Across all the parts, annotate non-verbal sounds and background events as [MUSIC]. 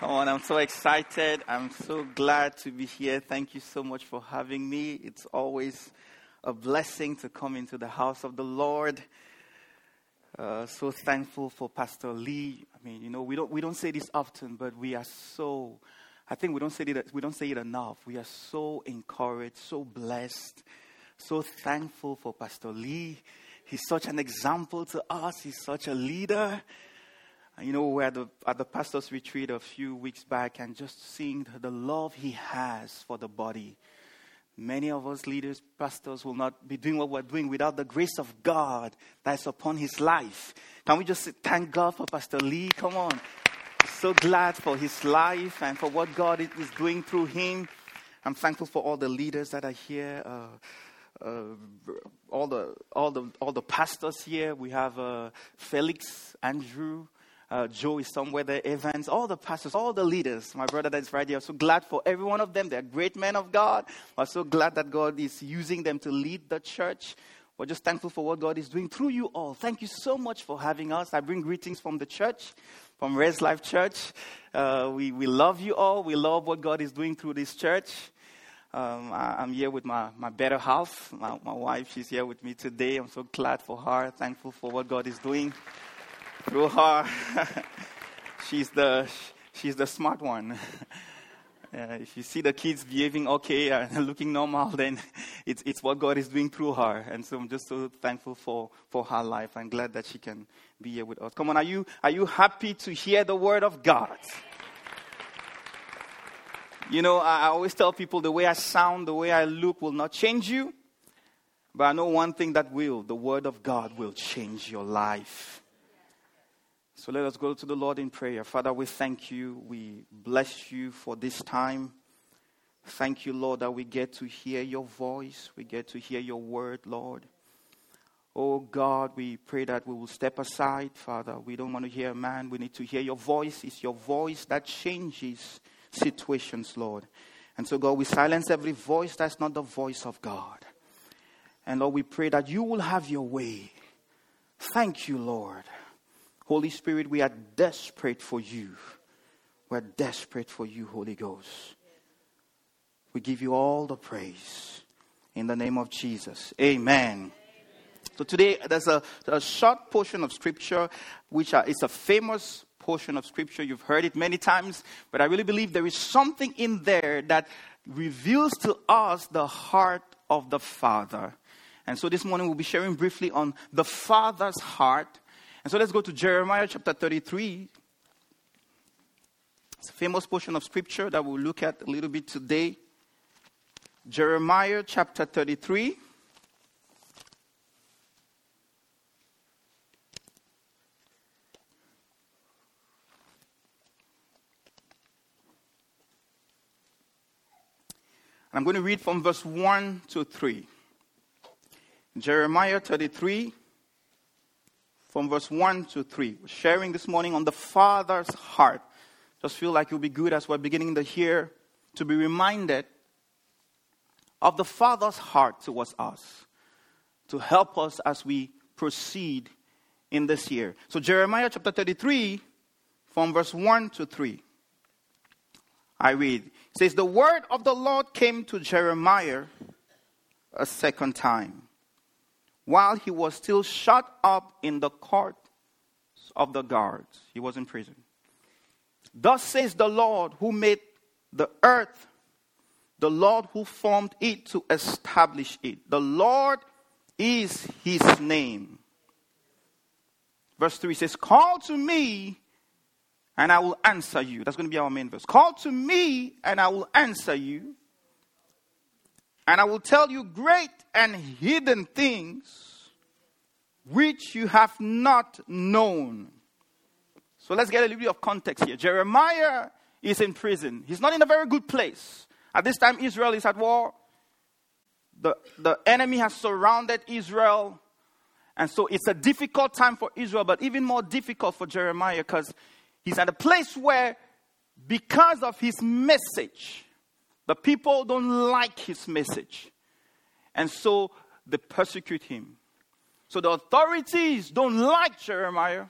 Come on, I'm so excited. I'm so glad to be here. Thank you so much for having me. It's always a blessing to come into the house of the Lord. Uh, so thankful for Pastor Lee. I mean, you know, we don't we don't say this often, but we are so. I think we don't say it. We don't say it enough. We are so encouraged, so blessed, so thankful for Pastor Lee. He's such an example to us. He's such a leader. You know, we're at the, at the pastor's retreat a few weeks back and just seeing the love he has for the body. Many of us leaders, pastors, will not be doing what we're doing without the grace of God that's upon his life. Can we just thank God for Pastor Lee? Come on. So glad for his life and for what God is doing through him. I'm thankful for all the leaders that are here. Uh, uh, all the all the all the pastors here. We have uh, Felix, Andrew, uh, Joe is somewhere Evans, all the pastors, all the leaders. My brother that is right here. I'm so glad for every one of them. They're great men of God. I'm so glad that God is using them to lead the church. We're just thankful for what God is doing through you all. Thank you so much for having us. I bring greetings from the church, from Res Life Church. Uh, we, we love you all. We love what God is doing through this church. Um, I, am here with my, my better half, my, my wife. She's here with me today. I'm so glad for her. Thankful for what God is doing her. [LAUGHS] she's the she's the smart one. [LAUGHS] Uh, if you see the kids behaving okay and [LAUGHS] looking normal, then it's, it's what God is doing through her. And so I'm just so thankful for, for her life. I'm glad that she can be here with us. Come on, are you, are you happy to hear the word of God? You know, I, I always tell people the way I sound, the way I look will not change you. But I know one thing that will the word of God will change your life. So let us go to the Lord in prayer. Father, we thank you. We bless you for this time. Thank you, Lord, that we get to hear your voice. We get to hear your word, Lord. Oh God, we pray that we will step aside, Father. We don't want to hear a man. We need to hear your voice. It's your voice that changes situations, Lord. And so, God, we silence every voice that's not the voice of God. And Lord, we pray that you will have your way. Thank you, Lord. Holy Spirit, we are desperate for you. We're desperate for you, Holy Ghost. We give you all the praise in the name of Jesus. Amen. So today there's a, a short portion of scripture which are, is a famous portion of scripture. You've heard it many times, but I really believe there is something in there that reveals to us the heart of the Father. And so this morning we'll be sharing briefly on the Father's heart and so let's go to Jeremiah chapter 33. It's a famous portion of scripture that we'll look at a little bit today. Jeremiah chapter 33. I'm going to read from verse 1 to 3. Jeremiah 33, from verse 1 to 3. We're sharing this morning on the Father's heart. Just feel like would be good as we're beginning to hear to be reminded of the Father's heart towards us to help us as we proceed in this year. So, Jeremiah chapter 33, from verse 1 to 3. I read. Says, The word of the Lord came to Jeremiah a second time while he was still shut up in the court of the guards. He was in prison. Thus says the Lord who made the earth, the Lord who formed it to establish it. The Lord is his name. Verse 3 says, Call to me and I will answer you. That's going to be our main verse. Call to me and I will answer you and I will tell you great and hidden things which you have not known. So let's get a little bit of context here. Jeremiah is in prison. He's not in a very good place. At this time, Israel is at war. The, the enemy has surrounded Israel. And so it's a difficult time for Israel, but even more difficult for Jeremiah because he's at a place where, because of his message, the people don't like his message. And so they persecute him. So the authorities don't like Jeremiah.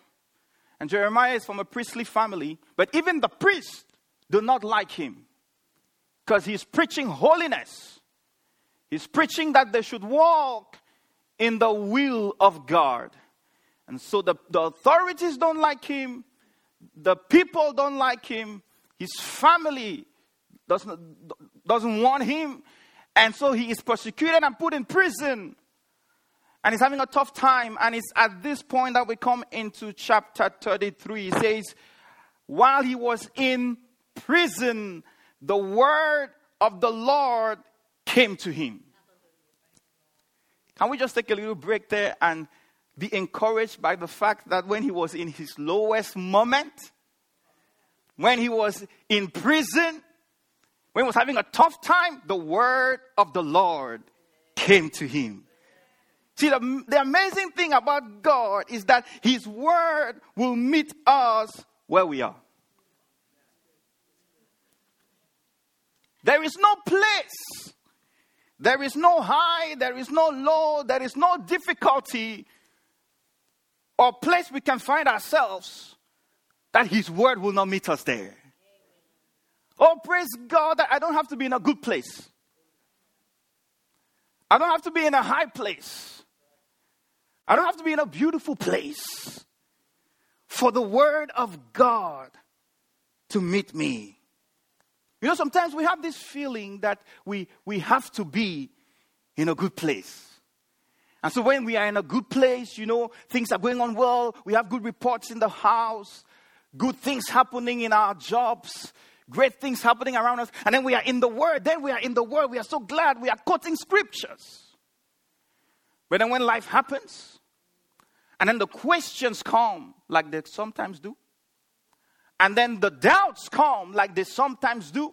And Jeremiah is from a priestly family. But even the priests do not like him because he's preaching holiness. He's preaching that they should walk in the will of God. And so the, the authorities don't like him, the people don't like him, his family doesn't, doesn't want him, and so he is persecuted and put in prison. And he's having a tough time. And it's at this point that we come into chapter 33. He says, While he was in prison, the word of the Lord came to him. Can we just take a little break there and be encouraged by the fact that when he was in his lowest moment, when he was in prison, when he was having a tough time, the word of the Lord came to him. See, the, the amazing thing about God is that his word will meet us where we are. There is no place, there is no high, there is no low, there is no difficulty or place we can find ourselves that His word will not meet us there. Oh, praise God that I don't have to be in a good place. I don't have to be in a high place. I don't have to be in a beautiful place for the word of God to meet me. You know, sometimes we have this feeling that we, we have to be in a good place. And so when we are in a good place, you know, things are going on well, we have good reports in the house, good things happening in our jobs, great things happening around us, and then we are in the Word, then we are in the Word, we are so glad we are quoting scriptures. But then when life happens, and then the questions come like they sometimes do, and then the doubts come like they sometimes do,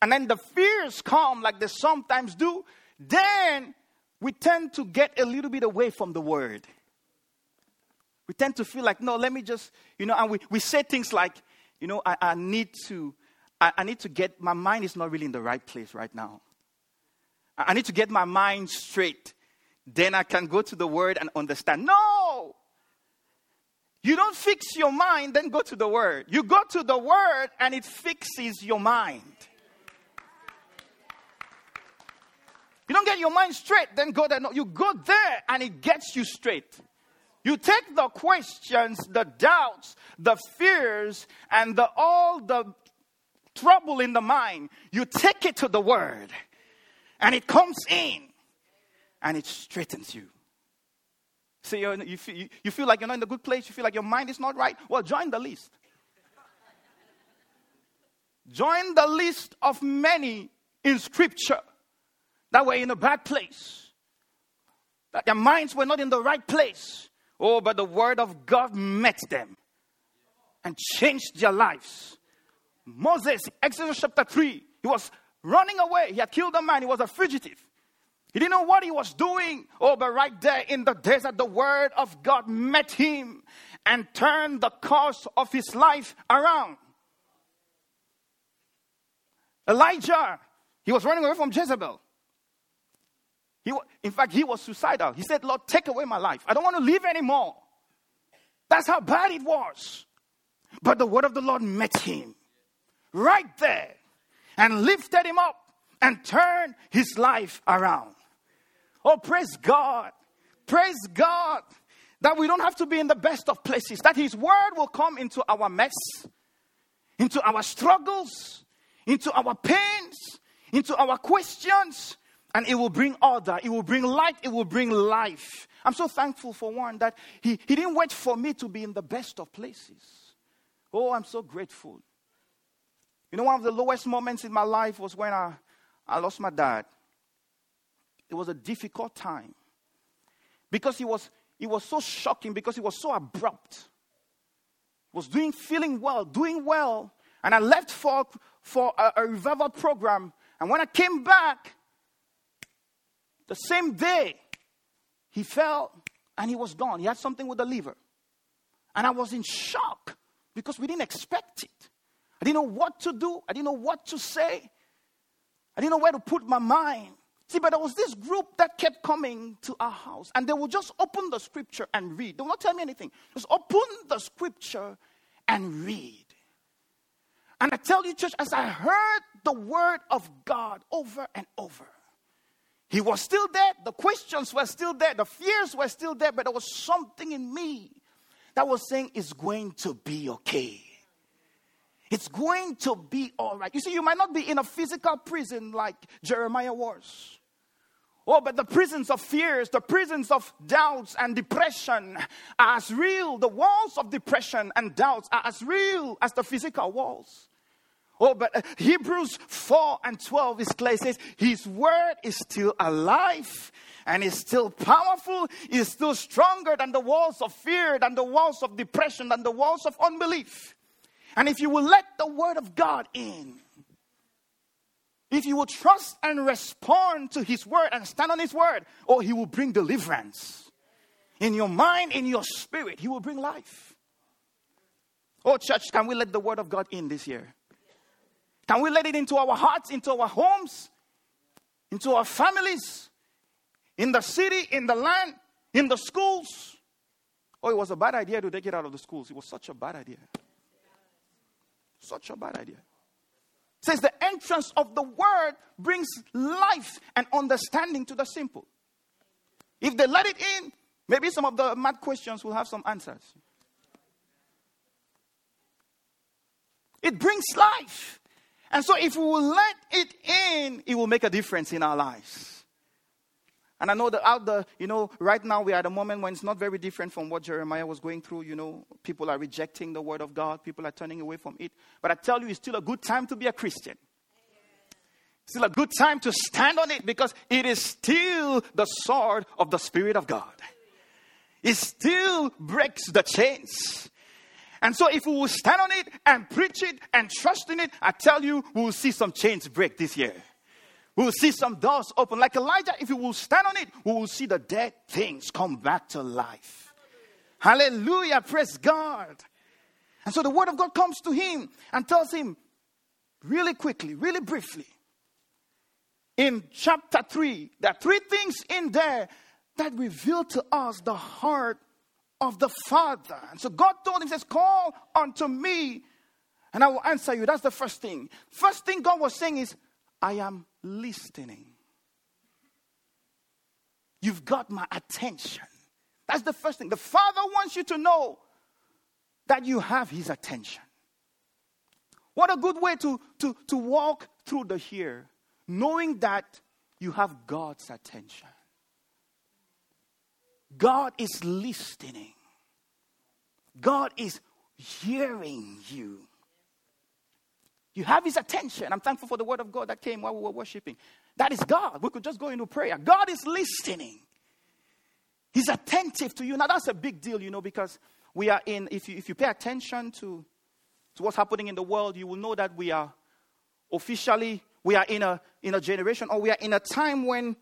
and then the fears come like they sometimes do, then we tend to get a little bit away from the word. We tend to feel like, no, let me just, you know, and we, we say things like, you know, I, I need to, I, I need to get, my mind is not really in the right place right now. I, I need to get my mind straight. Then I can go to the word and understand. No! You don't fix your mind, then go to the word. You go to the word and it fixes your mind. You don't get your mind straight, then go there. No, you go there and it gets you straight. You take the questions, the doubts, the fears, and the, all the trouble in the mind, you take it to the Word, and it comes in and it straightens you. So you, feel, you feel like you're not in a good place, you feel like your mind is not right. Well, join the list. Join the list of many in Scripture that were in a bad place, that their minds were not in the right place. Oh, but the word of God met them and changed their lives. Moses, Exodus chapter 3, he was running away. He had killed a man, he was a fugitive. He didn't know what he was doing. Oh, but right there in the desert, the word of God met him and turned the course of his life around. Elijah, he was running away from Jezebel. He, in fact, he was suicidal. He said, Lord, take away my life. I don't want to live anymore. That's how bad it was. But the word of the Lord met him right there and lifted him up and turned his life around. Oh, praise God. Praise God that we don't have to be in the best of places, that his word will come into our mess, into our struggles, into our pains, into our questions, and it will bring order, it will bring light, it will bring life. I'm so thankful for one that he, he didn't wait for me to be in the best of places. Oh, I'm so grateful. You know, one of the lowest moments in my life was when I, I lost my dad. It was a difficult time because he was, it was so shocking because he was so abrupt. Was doing, feeling well, doing well. And I left for, for a, a revival program. And when I came back, the same day, he fell and he was gone. He had something with the liver. And I was in shock because we didn't expect it. I didn't know what to do, I didn't know what to say, I didn't know where to put my mind. See, but there was this group that kept coming to our house, and they would just open the scripture and read. They would not tell me anything. Just open the scripture and read. And I tell you, church, as I heard the word of God over and over, he was still there. The questions were still there. The fears were still there. But there was something in me that was saying, it's going to be okay. It's going to be all right. You see, you might not be in a physical prison like Jeremiah was. Oh, but the prisons of fears, the prisons of doubts and depression are as real. The walls of depression and doubts are as real as the physical walls. Oh, but uh, Hebrews 4 and 12 is clear. It says, His word is still alive and is still powerful, is still stronger than the walls of fear, than the walls of depression, than the walls of unbelief. And if you will let the word of God in, if you will trust and respond to his word and stand on his word, oh, he will bring deliverance in your mind, in your spirit. He will bring life. Oh, church, can we let the word of God in this year? Can we let it into our hearts, into our homes, into our families, in the city, in the land, in the schools? Oh, it was a bad idea to take it out of the schools. It was such a bad idea. Such a bad idea. It says the entrance of the word brings life and understanding to the simple. If they let it in, maybe some of the mad questions will have some answers. It brings life. And so, if we will let it in, it will make a difference in our lives. And I know that out the, you know, right now we are at a moment when it's not very different from what Jeremiah was going through. You know, people are rejecting the word of God, people are turning away from it. But I tell you, it's still a good time to be a Christian. Still a good time to stand on it because it is still the sword of the Spirit of God. It still breaks the chains. And so, if we will stand on it and preach it and trust in it, I tell you, we will see some chains break this year. We will see some doors open. Like Elijah, if you will stand on it, we will see the dead things come back to life. Hallelujah. Praise God. And so the word of God comes to him and tells him really quickly, really briefly. In chapter 3, there are three things in there that reveal to us the heart of the Father. And so God told him, says, Call unto me and I will answer you. That's the first thing. First thing God was saying is, I am listening. You've got my attention. That's the first thing. The Father wants you to know that you have His attention. What a good way to, to, to walk through the here, knowing that you have God's attention. God is listening. God is hearing you. You have his attention. I'm thankful for the word of God that came while we were worshiping. That is God. We could just go into prayer. God is listening. He's attentive to you. Now that's a big deal, you know, because we are in, if you, if you pay attention to, to what's happening in the world, you will know that we are officially, we are in a, in a generation or we are in a time when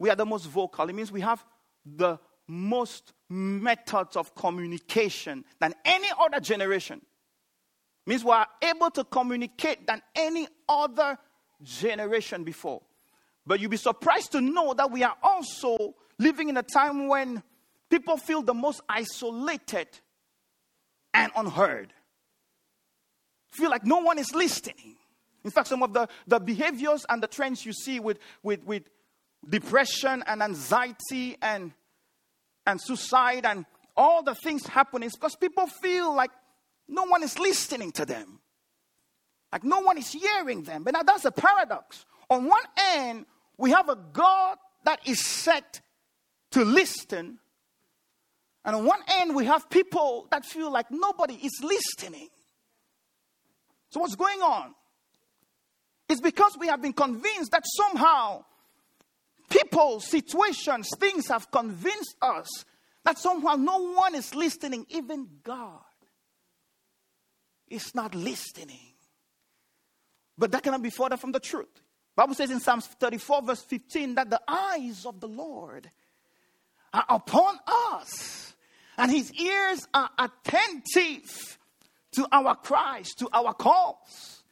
we are the most vocal. It means we have the most methods of communication than any other generation. Means we are able to communicate than any other generation before. But you'll be surprised to know that we are also living in a time when people feel the most isolated and unheard. Feel like no one is listening. In fact, some of the, the behaviors and the trends you see with, with, with depression and anxiety and and suicide and all the things happening is because people feel like no one is listening to them. Like no one is hearing them. But now that's a paradox. On one end, we have a God that is set to listen. And on one end, we have people that feel like nobody is listening. So, what's going on? It's because we have been convinced that somehow people, situations, things have convinced us that somehow no one is listening, even God is not listening. But that cannot be further from the truth. Bible says in Psalms 34, verse 15, that the eyes of the Lord are upon us, and his ears are attentive to our cries, to our calls.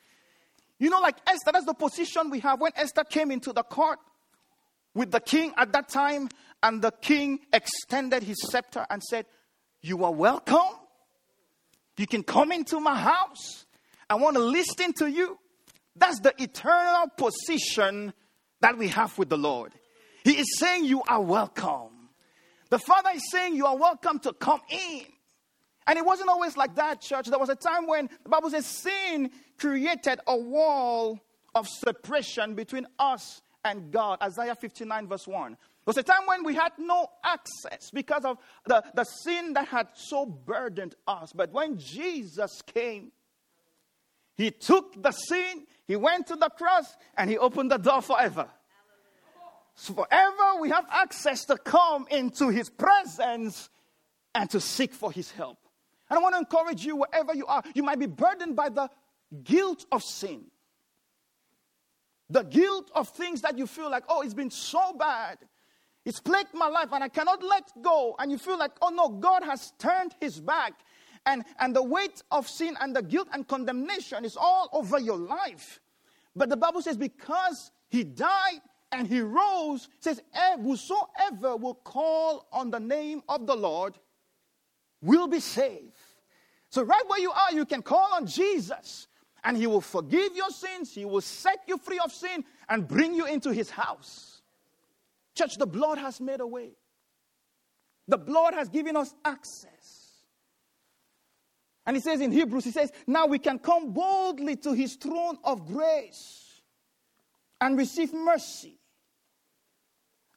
You know, like Esther, that's the position we have when Esther came into the court with the king at that time, and the king extended his scepter and said, You are welcome. You can come into my house. I want to listen to you. That's the eternal position that we have with the Lord. He is saying, You are welcome. The Father is saying, You are welcome to come in. And it wasn't always like that, church. There was a time when the Bible says sin created a wall of separation between us and God. Isaiah 59, verse 1. Was a time when we had no access because of the, the sin that had so burdened us. But when Jesus came, he took the sin, he went to the cross, and he opened the door forever. So forever we have access to come into his presence and to seek for his help. And I want to encourage you wherever you are. You might be burdened by the guilt of sin. The guilt of things that you feel like, oh, it's been so bad. It's plagued my life and I cannot let go. And you feel like, oh no, God has turned his back. And, and the weight of sin and the guilt and condemnation is all over your life. But the Bible says, because he died and he rose, says, eh, whosoever will call on the name of the Lord will be saved. So, right where you are, you can call on Jesus and he will forgive your sins, he will set you free of sin and bring you into his house. Church, the blood has made a way, the blood has given us access. And he says in Hebrews, he says, now we can come boldly to his throne of grace and receive mercy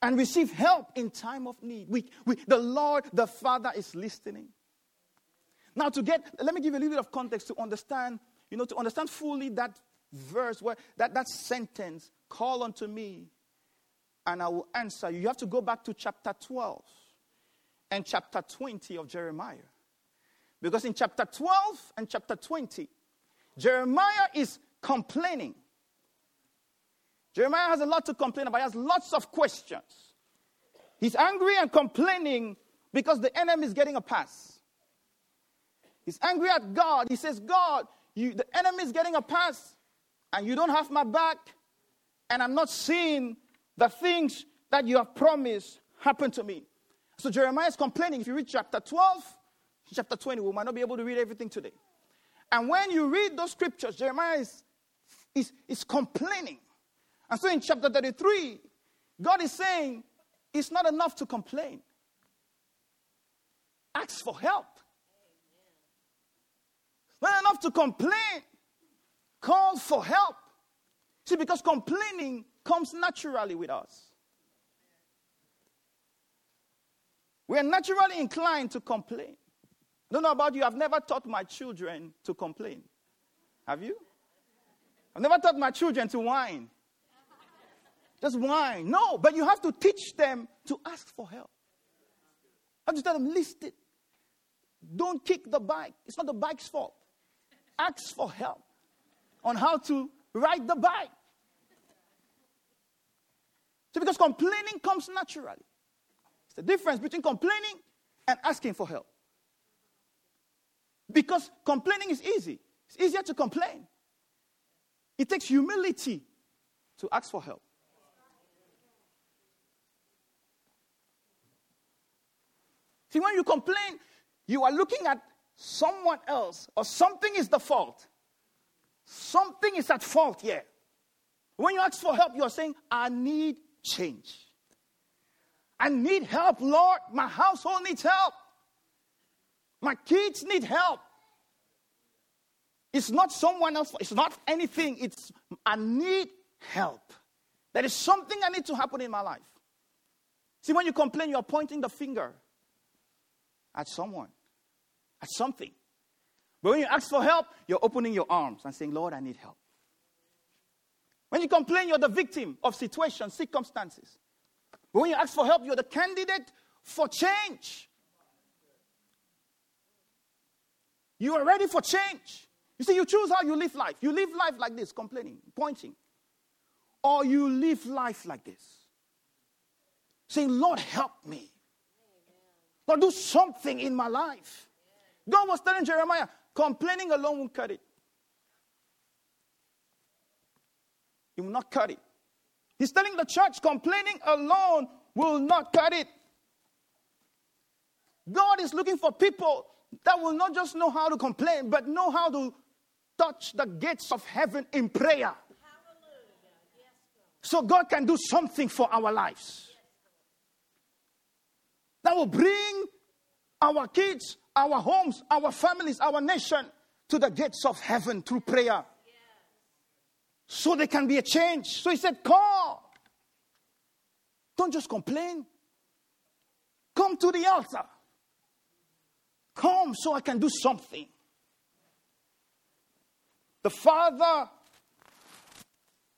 and receive help in time of need. We, we, the Lord, the Father is listening. Now, to get, let me give you a little bit of context to understand, you know, to understand fully that verse, where that, that sentence, call unto me and I will answer you. You have to go back to chapter 12 and chapter 20 of Jeremiah. Because in chapter 12 and chapter 20, Jeremiah is complaining. Jeremiah has a lot to complain about. He has lots of questions. He's angry and complaining because the enemy is getting a pass. He's angry at God. He says, God, you, the enemy is getting a pass, and you don't have my back, and I'm not seeing the things that you have promised happen to me. So Jeremiah is complaining. If you read chapter 12, chapter 20. We might not be able to read everything today. And when you read those scriptures, Jeremiah is, is, is complaining. And so in chapter 33, God is saying, it's not enough to complain. Ask for help. Not enough to complain. Call for help. See, because complaining comes naturally with us. We are naturally inclined to complain. I don't know about you, I've never taught my children to complain. Have you? I've never taught my children to whine. Just whine. No, but you have to teach them to ask for help. I have to tell them, listen, don't kick the bike. It's not the bike's fault. Ask for help on how to ride the bike. Because complaining comes naturally, it's the difference between complaining and asking for help. Because complaining is easy. It's easier to complain. It takes humility to ask for help. See, when you complain, you are looking at someone else or something is the fault. Something is at fault here. When you ask for help, you are saying, I need change. I need help, Lord. My household needs help. My kids need help. It's not someone else, it's not anything. It's I need help. There is something I need to happen in my life. See, when you complain, you're pointing the finger at someone, at something. But when you ask for help, you're opening your arms and saying, Lord, I need help. When you complain, you're the victim of situations, circumstances. But when you ask for help, you're the candidate for change. You are ready for change. You see, you choose how you live life. You live life like this, complaining, pointing. Or you live life like this, saying, Lord, help me. Lord, do something in my life. God was telling Jeremiah, complaining alone won't cut it. He will not cut it. He's telling the church, complaining alone will not cut it. God is looking for people that will not just know how to complain, but know how to touch the gates of heaven in prayer. So God can do something for our lives. That will bring our kids, our homes, our families, our nation to the gates of heaven through prayer. So there can be a change. So he said, Call. Don't just complain. Come to the altar. Come so I can do something. The Father,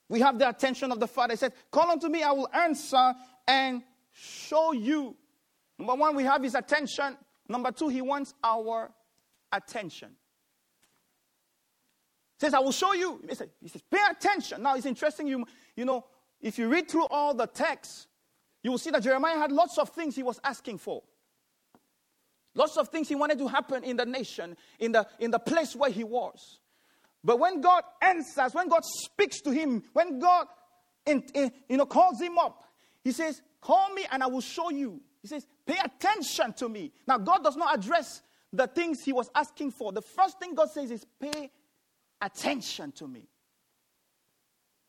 we have the attention of the Father. He said, Call unto me, I will answer and show you. Number one, we have his attention. Number two, he wants our attention. Says, I will show you. He says, pay attention. Now it's interesting, you, you know, if you read through all the texts, you will see that Jeremiah had lots of things he was asking for. Lots of things he wanted to happen in the nation, in the, in the place where he was. But when God answers, when God speaks to him, when God in, in, you know, calls him up, he says, Call me and I will show you. He says, Pay attention to me. Now, God does not address the things he was asking for. The first thing God says is, Pay attention to me.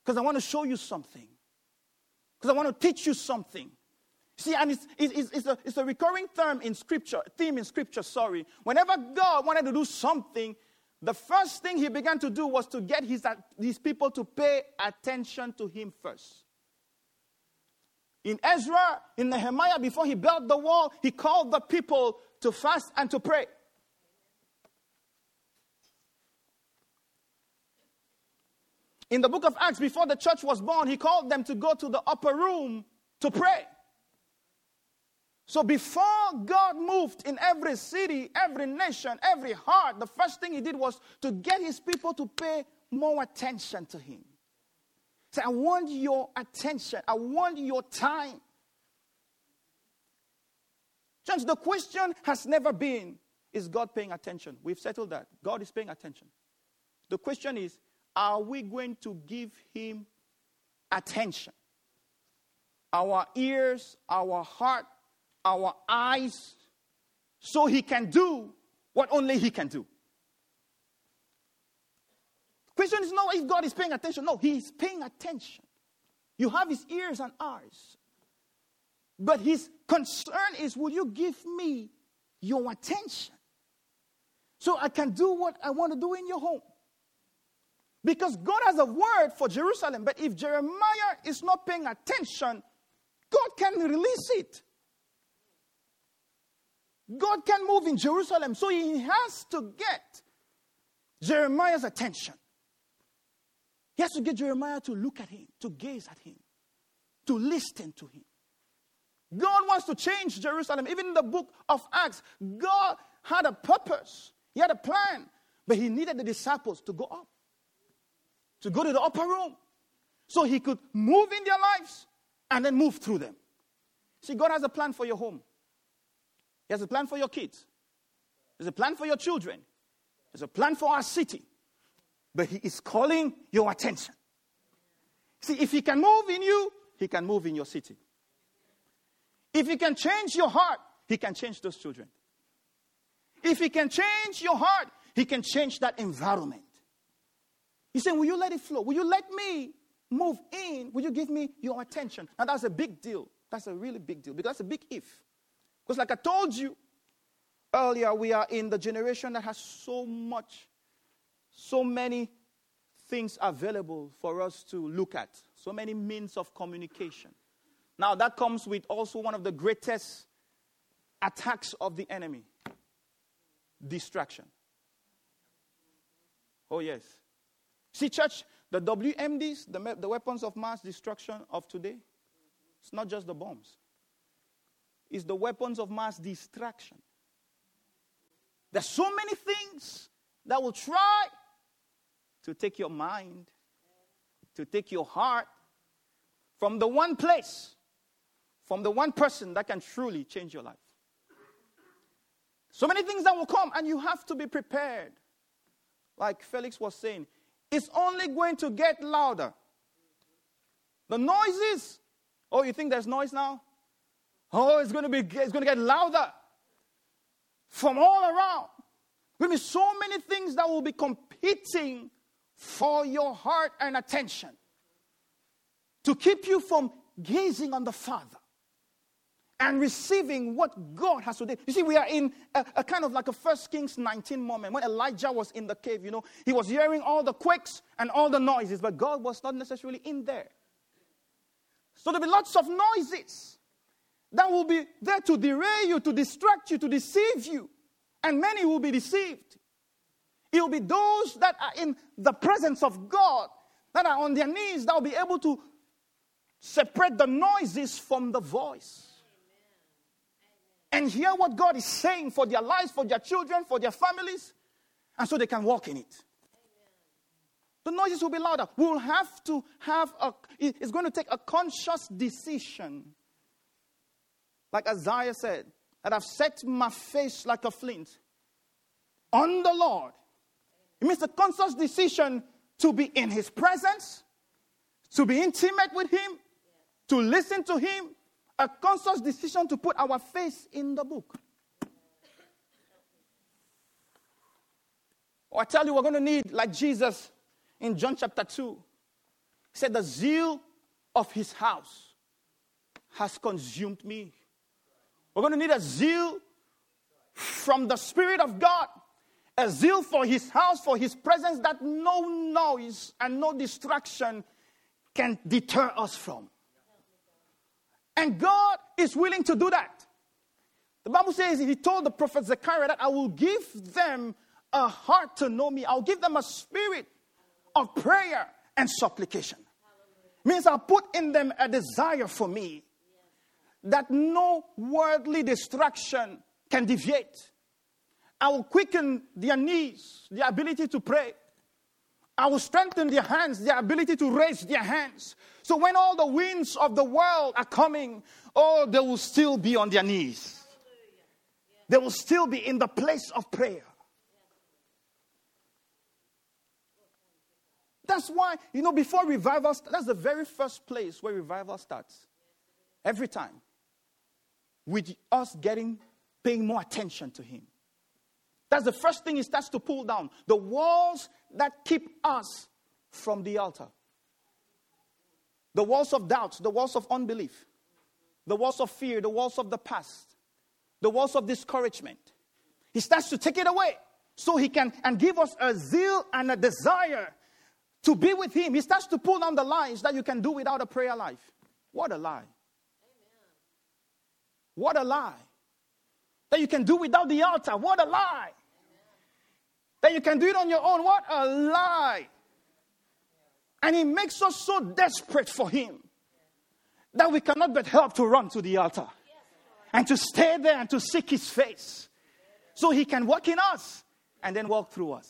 Because I want to show you something. Because I want to teach you something. See, and it's, it's, it's, a, it's a recurring term in scripture, theme in scripture, sorry. Whenever God wanted to do something, the first thing he began to do was to get his, his people to pay attention to him first. In Ezra, in Nehemiah, before he built the wall, he called the people to fast and to pray. In the book of Acts, before the church was born, he called them to go to the upper room to pray. So before God moved in every city, every nation, every heart, the first thing he did was to get his people to pay more attention to him. Say, I want your attention. I want your time. Church, the question has never been, is God paying attention? We've settled that. God is paying attention. The question is, are we going to give him attention? Our ears, our heart, our eyes, so he can do what only he can do. Question is not if God is paying attention. No, he is paying attention. You have his ears and eyes. But his concern is will you give me your attention so I can do what I want to do in your home? Because God has a word for Jerusalem, but if Jeremiah is not paying attention, God can release it. God can move in Jerusalem, so he has to get Jeremiah's attention. He has to get Jeremiah to look at him, to gaze at him, to listen to him. God wants to change Jerusalem. Even in the book of Acts, God had a purpose, He had a plan, but He needed the disciples to go up to go to the upper room so he could move in their lives and then move through them. See, God has a plan for your home, He has a plan for your kids, There's a plan for your children, There's a plan for our city. But He is calling your attention. See, if He can move in you, He can move in your city. If He can change your heart, He can change those children. If He can change your heart, He can change that environment. He's saying, Will you let it flow? Will you let me move in? Will you give me your attention? And that's a big deal. That's a really big deal because that's a big if. Because, like I told you earlier, we are in the generation that has so much, so many things available for us to look at, so many means of communication. Now, that comes with also one of the greatest attacks of the enemy distraction. Oh, yes. See, church, the WMDs, the, the weapons of mass destruction of today, it's not just the bombs, it's the weapons of mass distraction. There's so many things that will try to take your mind, to take your heart from the one place, from the one person that can truly change your life. So many things that will come, and you have to be prepared. Like Felix was saying, it's only going to get louder. The noises, oh, you think there's noise now? Oh, it's going to be it's going to get louder from all around. There will be so many things that will be competing for your heart and attention to keep you from gazing on the Father and receiving what God has to do. You see, we are in a, a, kind of like a First Kings 19 moment when Elijah was in the cave. You know, he was hearing all the quakes and all the noises, but God was not necessarily in there. So there'll be lots of noises that will be there to derail you, to distract you, to deceive you. And many will be deceived. It will be those that are in the presence of God, that are on their knees, that will be able to separate the noises from the voice. And hear what God is saying for their lives, for their children, for their families, and so they can walk in it. The noises will be louder. We will have to have a, it's going to take a conscious decision. Like Isaiah said, that I've set my face like a flint on the Lord. It means a conscious decision to be in His presence, to be intimate with Him, to listen to Him, a conscious decision to put our face in the book. Oh, I tell you, we're going to need, like Jesus in John chapter 2, he said, The zeal of His house has consumed me. We're going to need a zeal from the Spirit of God, a zeal for His house, for His presence that no noise and no distraction can deter us from. And God is willing to do that. The Bible says He told the prophet Zechariah that I will give them a heart to know me, I'll give them a spirit of prayer and supplication. Means I'll put in them a desire for me that no worldly distraction can deviate. I will quicken their knees, their ability to pray. I will strengthen their hands, their ability to raise their hands. So when all the winds of the world are coming, oh, they will still be on their knees. They will still be in the place of prayer. That's why, you know, before revival, that's the very first place where revival starts. Every time with us getting, paying more attention to Him. That's the first thing He starts to pull down the walls that keep us from the altar. The walls of doubt, the walls of unbelief, the walls of fear, the walls of the past, the walls of discouragement. He starts to take it away so he can and give us a zeal and a desire to be with him. He starts to pull down the lies that you can do without a prayer life. What a lie. What a lie. That you can do without the altar. What a lie. That you can do it on your own. What a lie. And He makes us so desperate for Him that we cannot but help to run to the altar and to stay there and to seek His face so He can work in us and then walk through us.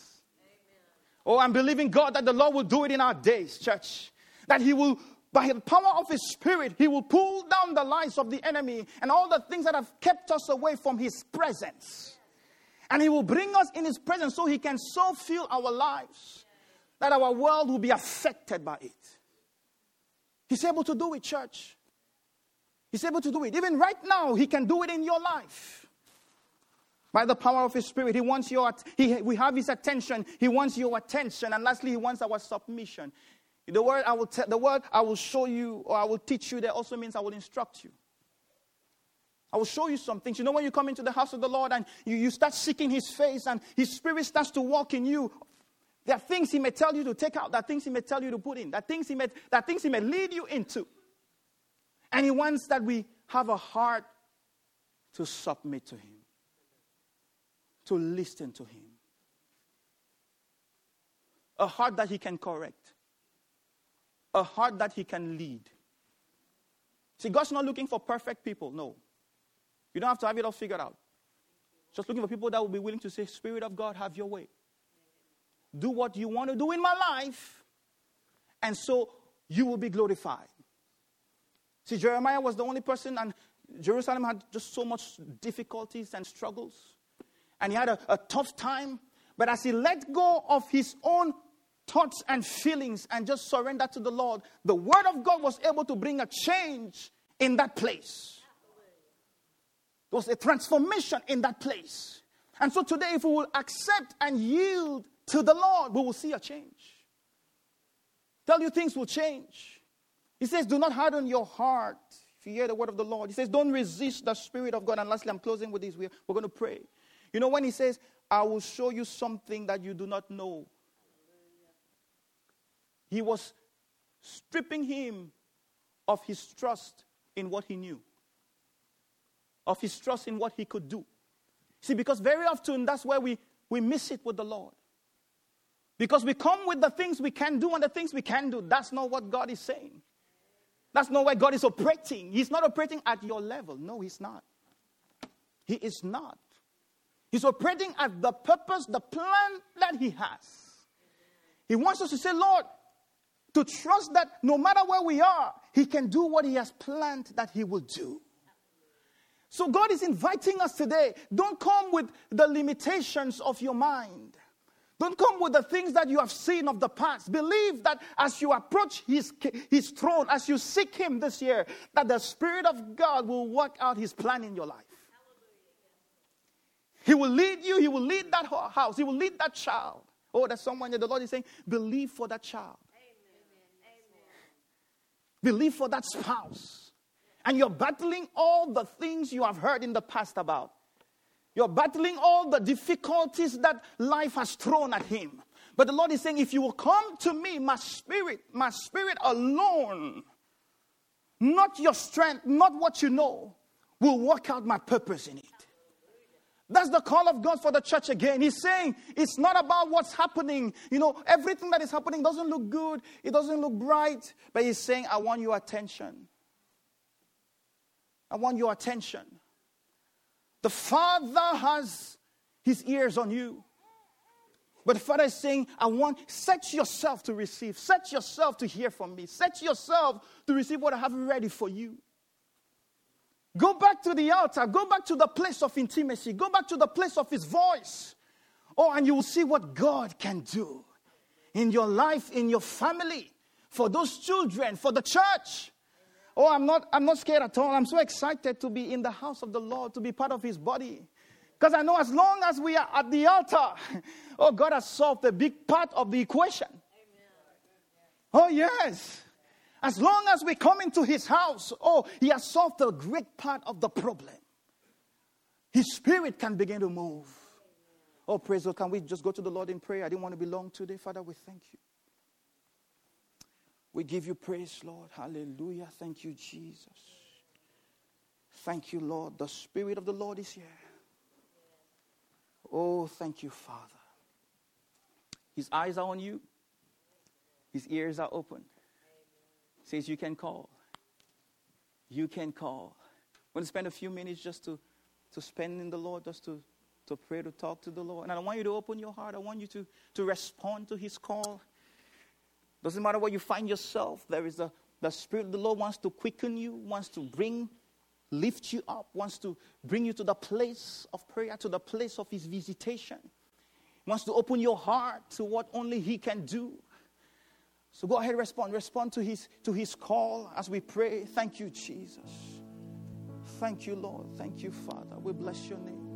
Oh, I'm believing God that the Lord will do it in our days, church. That He will by the power of His Spirit, He will pull down the lies of the enemy and all the things that have kept us away from His presence. And He will bring us in His presence so He can so fill our lives that our world will be affected by it. He's able to do it, church. He's able to do it. Even right now, He can do it in your life. By the power of His Spirit, He wants your, he, we have His attention. He wants your attention. And lastly, He wants our submission. The word I will te- the word I will show you or I will teach you that also means I will instruct you. I will show you some things. You know, when you come into the house of the Lord and you, you start seeking his face and his spirit starts to walk in you, there are things he may tell you to take out, there are things he may tell you to put in, there are things he may, there are things he may lead you into. And he wants that we have a heart to submit to him, to listen to him, a heart that he can correct a heart that he can lead. See, God's not looking for perfect people. No. You don't have to have it all figured out. Just looking for people that will be willing to say, Spirit of God, have your way. Do what you want to do in my life, and so you will be glorified. See, Jeremiah was the only person, and Jerusalem had just so much difficulties and struggles. And he had a, a tough time. But as he let go of his own thoughts and feelings and just surrender to the Lord, the Word of God was able to bring a change in that place. There was a transformation in that place. And so today, if we will accept and yield to the Lord, we will see a change. Tell you things will change. He says, Do not harden your heart. If you hear the word of the Lord, he says, Don't resist the Spirit of God. And lastly, I'm closing with this. We're, we're going to pray. You know, when he says, I will show you something that you do not know, he was stripping him of his trust in what he knew, of his trust in what he could do. See, because very often that's where we, we miss it with the Lord. Because we come with the things we can do and the things we can do. That's not what God is saying. That's not where God is operating. He's not operating at your level. No, He's not. He is not. He's operating at the purpose, the plan that He has. He wants us to say, Lord, to trust that no matter where we are, He can do what He has planned that He will do. So God is inviting us today. Don't come with the limitations of your mind. Don't come with the things that you have seen of the past. Believe that as you approach his, his throne, as you seek him this year, that the Spirit of God will work out his plan in your life. He will lead you, he will lead that house, he will lead that child. Oh, there's someone that the Lord is saying, believe for that child. Believe for that spouse. And you're battling all the things you have heard in the past about. You're battling all the difficulties that life has thrown at him. But the Lord is saying, if you will come to me, my spirit, my spirit alone, not your strength, not what you know, will work out my purpose in it. That's the call of God for the church again. He's saying it's not about what's happening. You know, everything that is happening doesn't look good, it doesn't look bright, but He's saying, I want your attention. I want your attention. The Father has His ears on you. But the Father is saying, I want, set yourself to receive, set yourself to hear from me, set yourself to receive what I have ready for you. Go back to the altar. Go back to the place of intimacy. Go back to the place of His voice. Oh, and you will see what God can do in your life, in your family, for those children, for the church. Oh, I'm not, I'm not scared at all. I'm so excited to be in the house of the Lord, to be part of His body. Because I know as long as we are at the altar, [LAUGHS] oh, God has solved a big part of the equation. Oh, yes. As long as we come into his house, oh, he has solved a great part of the problem. His spirit can begin to move. Oh, praise God. Can we just go to the Lord in prayer? I didn't want to be long today. Father, we thank you. We give you praise, Lord. Hallelujah. Thank you, Jesus. Thank you, Lord. The Spirit of the Lord is here. Oh, thank you, Father. His eyes are on you, His ears are open says you can call. You can call. I'm going to spend a few minutes just to, to spend in the Lord, just to, to pray, to talk to the Lord. And I want you to open your heart. I want you to, to respond to his call. Doesn't matter where you find yourself, there is a the Spirit of the Lord wants to quicken you, wants to bring, lift you up, wants to bring you to the place of prayer, to the place of his visitation. wants to open your heart to what only he can do. So go ahead, respond. Respond to his, to his call as we pray. Thank you, Jesus. Thank you, Lord. Thank you, Father. We bless your name.